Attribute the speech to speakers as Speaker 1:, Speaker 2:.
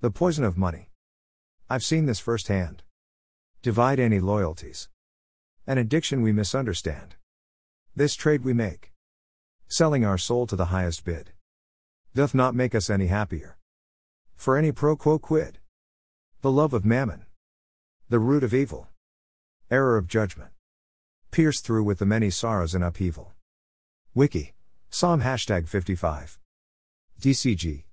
Speaker 1: The poison of money. I've seen this firsthand. Divide any loyalties. An addiction we misunderstand. This trade we make. Selling our soul to the highest bid. Doth not make us any happier. For any pro quo quid. The love of mammon. The root of evil. Error of judgment. Pierced through with the many sorrows and upheaval. Wiki. Psalm hashtag 55. DCG.